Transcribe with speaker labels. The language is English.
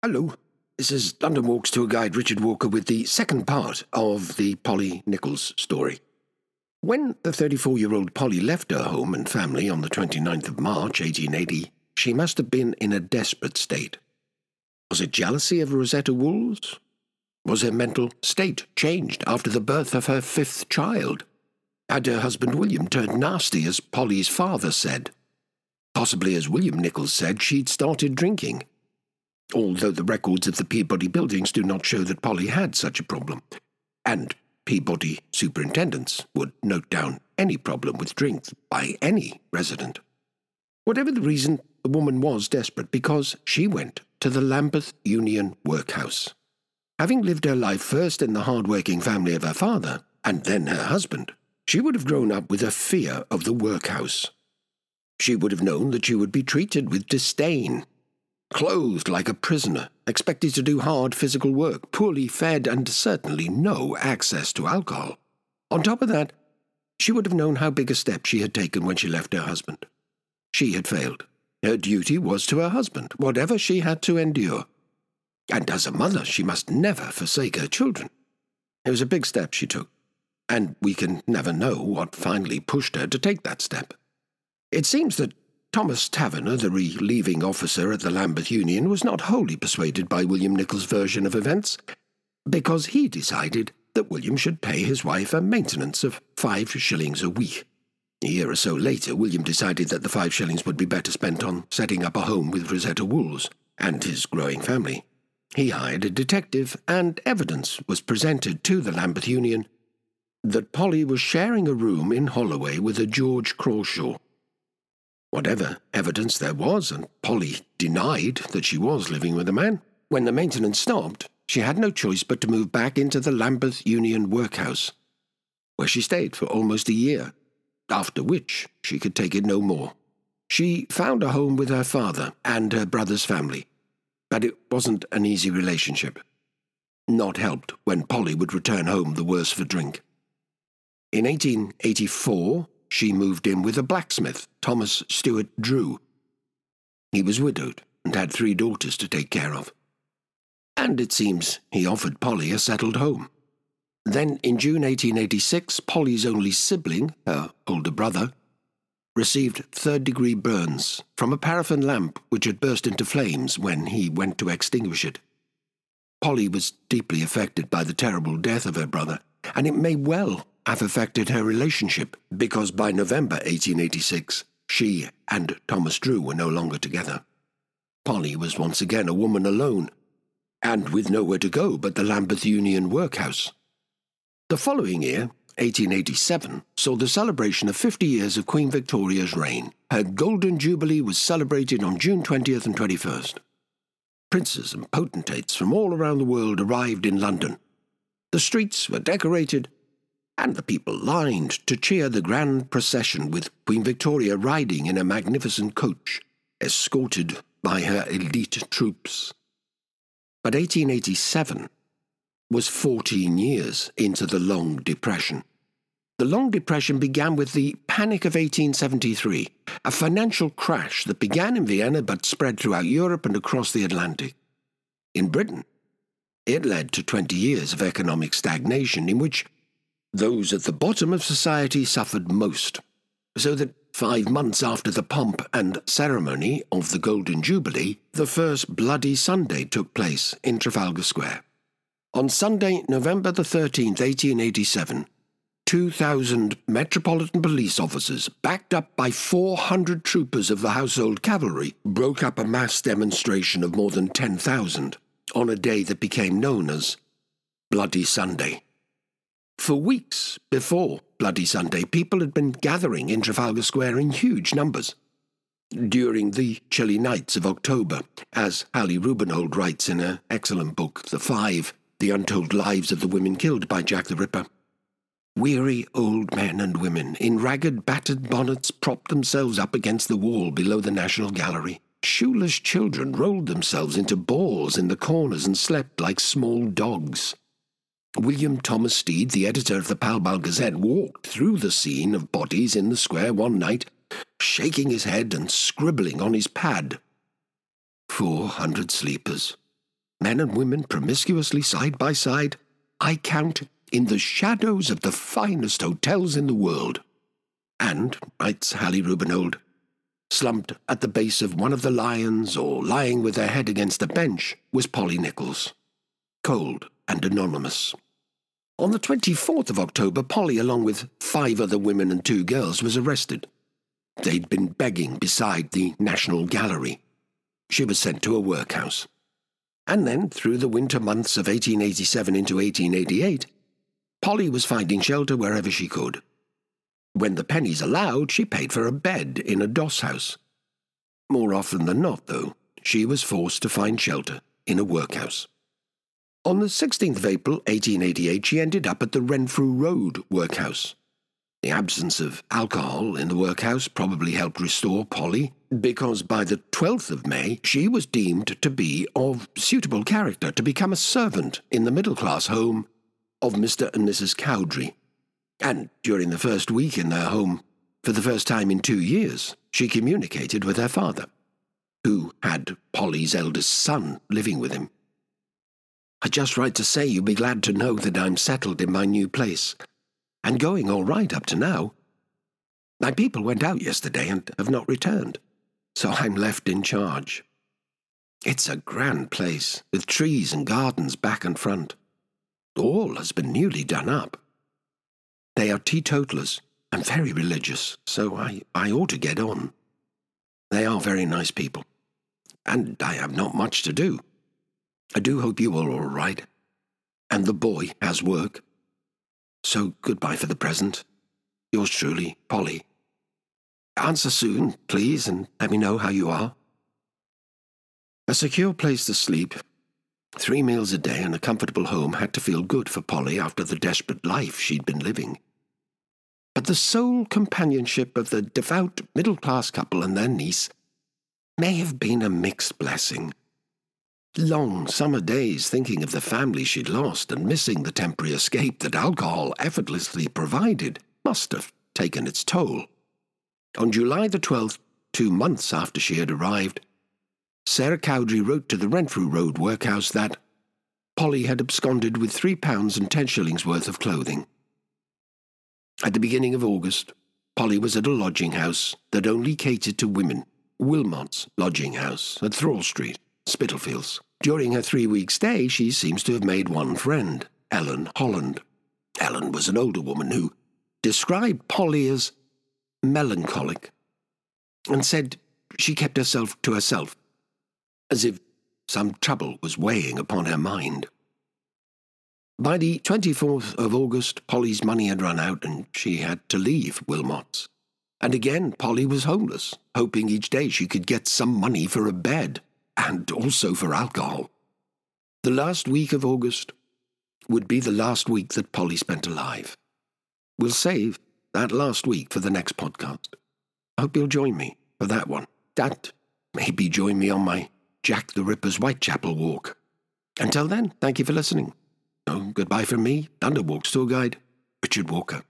Speaker 1: Hello, this is London Walks Tour Guide Richard Walker with the second part of the Polly Nichols story. When the 34 year old Polly left her home and family on the 29th of March 1880, she must have been in a desperate state. Was it jealousy of Rosetta Walls? Was her mental state changed after the birth of her fifth child? Had her husband William turned nasty, as Polly's father said? Possibly, as William Nichols said, she'd started drinking although the records of the Peabody buildings do not show that Polly had such a problem, and Peabody superintendents would note down any problem with drink by any resident. Whatever the reason, the woman was desperate because she went to the Lambeth Union Workhouse. Having lived her life first in the hard-working family of her father, and then her husband, she would have grown up with a fear of the workhouse. She would have known that she would be treated with disdain clothed like a prisoner, expected to do hard physical work, poorly fed, and certainly no access to alcohol. On top of that, she would have known how big a step she had taken when she left her husband. She had failed. Her duty was to her husband, whatever she had to endure. And as a mother, she must never forsake her children. It was a big step she took, and we can never know what finally pushed her to take that step. It seems that Thomas Taverner, the relieving officer at the Lambeth Union, was not wholly persuaded by William Nichols' version of events, because he decided that William should pay his wife a maintenance of five shillings a week. A year or so later, William decided that the five shillings would be better spent on setting up a home with Rosetta Walls and his growing family. He hired a detective, and evidence was presented to the Lambeth Union that Polly was sharing a room in Holloway with a George Crawshaw, Whatever evidence there was, and Polly denied that she was living with a man, when the maintenance stopped, she had no choice but to move back into the Lambeth Union workhouse, where she stayed for almost a year, after which she could take it no more. She found a home with her father and her brother's family, but it wasn't an easy relationship. Not helped when Polly would return home the worse for drink. In 1884, she moved in with a blacksmith, Thomas Stewart Drew. He was widowed and had three daughters to take care of. And it seems he offered Polly a settled home. Then, in June 1886, Polly's only sibling, her older brother, received third degree burns from a paraffin lamp which had burst into flames when he went to extinguish it. Polly was deeply affected by the terrible death of her brother, and it may well have affected her relationship because by November 1886, she and Thomas Drew were no longer together. Polly was once again a woman alone, and with nowhere to go but the Lambeth Union workhouse. The following year, 1887, saw the celebration of 50 years of Queen Victoria's reign. Her Golden Jubilee was celebrated on June 20th and 21st. Princes and potentates from all around the world arrived in London. The streets were decorated and the people lined to cheer the grand procession with Queen Victoria riding in a magnificent coach, escorted by her elite troops. But 1887 was 14 years into the Long Depression. The Long Depression began with the Panic of 1873, a financial crash that began in Vienna but spread throughout Europe and across the Atlantic. In Britain, it led to 20 years of economic stagnation in which those at the bottom of society suffered most, so that five months after the pomp and ceremony of the Golden Jubilee, the first Bloody Sunday took place in Trafalgar Square. On Sunday, November the 13th, 1887, 2,000 Metropolitan Police officers, backed up by 400 troopers of the Household Cavalry, broke up a mass demonstration of more than 10,000 on a day that became known as Bloody Sunday. For weeks before Bloody Sunday, people had been gathering in Trafalgar Square in huge numbers. During the chilly nights of October, as Hallie Rubenhold writes in her excellent book, The Five The Untold Lives of the Women Killed by Jack the Ripper. Weary old men and women in ragged, battered bonnets propped themselves up against the wall below the National Gallery. Shoeless children rolled themselves into balls in the corners and slept like small dogs. William Thomas Stead, the editor of the Pall Mall Gazette, walked through the scene of bodies in the square one night, shaking his head and scribbling on his pad. Four hundred sleepers, men and women promiscuously side by side, I count in the shadows of the finest hotels in the world. And, writes Hallie Rubenhold, slumped at the base of one of the lions or lying with her head against a bench was Polly Nichols, cold and anonymous. On the 24th of October, Polly, along with five other women and two girls, was arrested. They'd been begging beside the National Gallery. She was sent to a workhouse. And then, through the winter months of 1887 into 1888, Polly was finding shelter wherever she could. When the pennies allowed, she paid for a bed in a doss house. More often than not, though, she was forced to find shelter in a workhouse. On the 16th of April, 1888, she ended up at the Renfrew Road workhouse. The absence of alcohol in the workhouse probably helped restore Polly, because by the 12th of May, she was deemed to be of suitable character to become a servant in the middle class home of Mr. and Mrs. Cowdrey. And during the first week in their home, for the first time in two years, she communicated with her father, who had Polly's eldest son living with him. I just write to say you'll be glad to know that I'm settled in my new place, and going all right up to now. My people went out yesterday and have not returned, so I'm left in charge. It's a grand place, with trees and gardens back and front. All has been newly done up. They are teetotalers and very religious, so I, I ought to get on. They are very nice people, and I have not much to do. I do hope you are all right, and the boy has work. So goodbye for the present. Yours truly, Polly. Answer soon, please, and let me know how you are. A secure place to sleep, three meals a day, and a comfortable home had to feel good for Polly after the desperate life she'd been living. But the sole companionship of the devout middle class couple and their niece may have been a mixed blessing. Long summer days thinking of the family she'd lost and missing the temporary escape that alcohol effortlessly provided must have taken its toll. On July the 12th, two months after she had arrived, Sarah Cowdrey wrote to the Renfrew Road workhouse that Polly had absconded with three pounds and ten shillings worth of clothing. At the beginning of August, Polly was at a lodging house that only catered to women, Wilmot's lodging house at Thrawl Street, Spitalfields. During her three week stay, she seems to have made one friend, Ellen Holland. Ellen was an older woman who described Polly as melancholic and said she kept herself to herself, as if some trouble was weighing upon her mind. By the 24th of August, Polly's money had run out and she had to leave Wilmot's. And again, Polly was homeless, hoping each day she could get some money for a bed and also for alcohol. The last week of August would be the last week that Polly spent alive. We'll save that last week for the next podcast. I hope you'll join me for that one. That maybe join me on my Jack the Ripper's Whitechapel walk. Until then, thank you for listening. Oh, goodbye from me, London Walks tour guide, Richard Walker.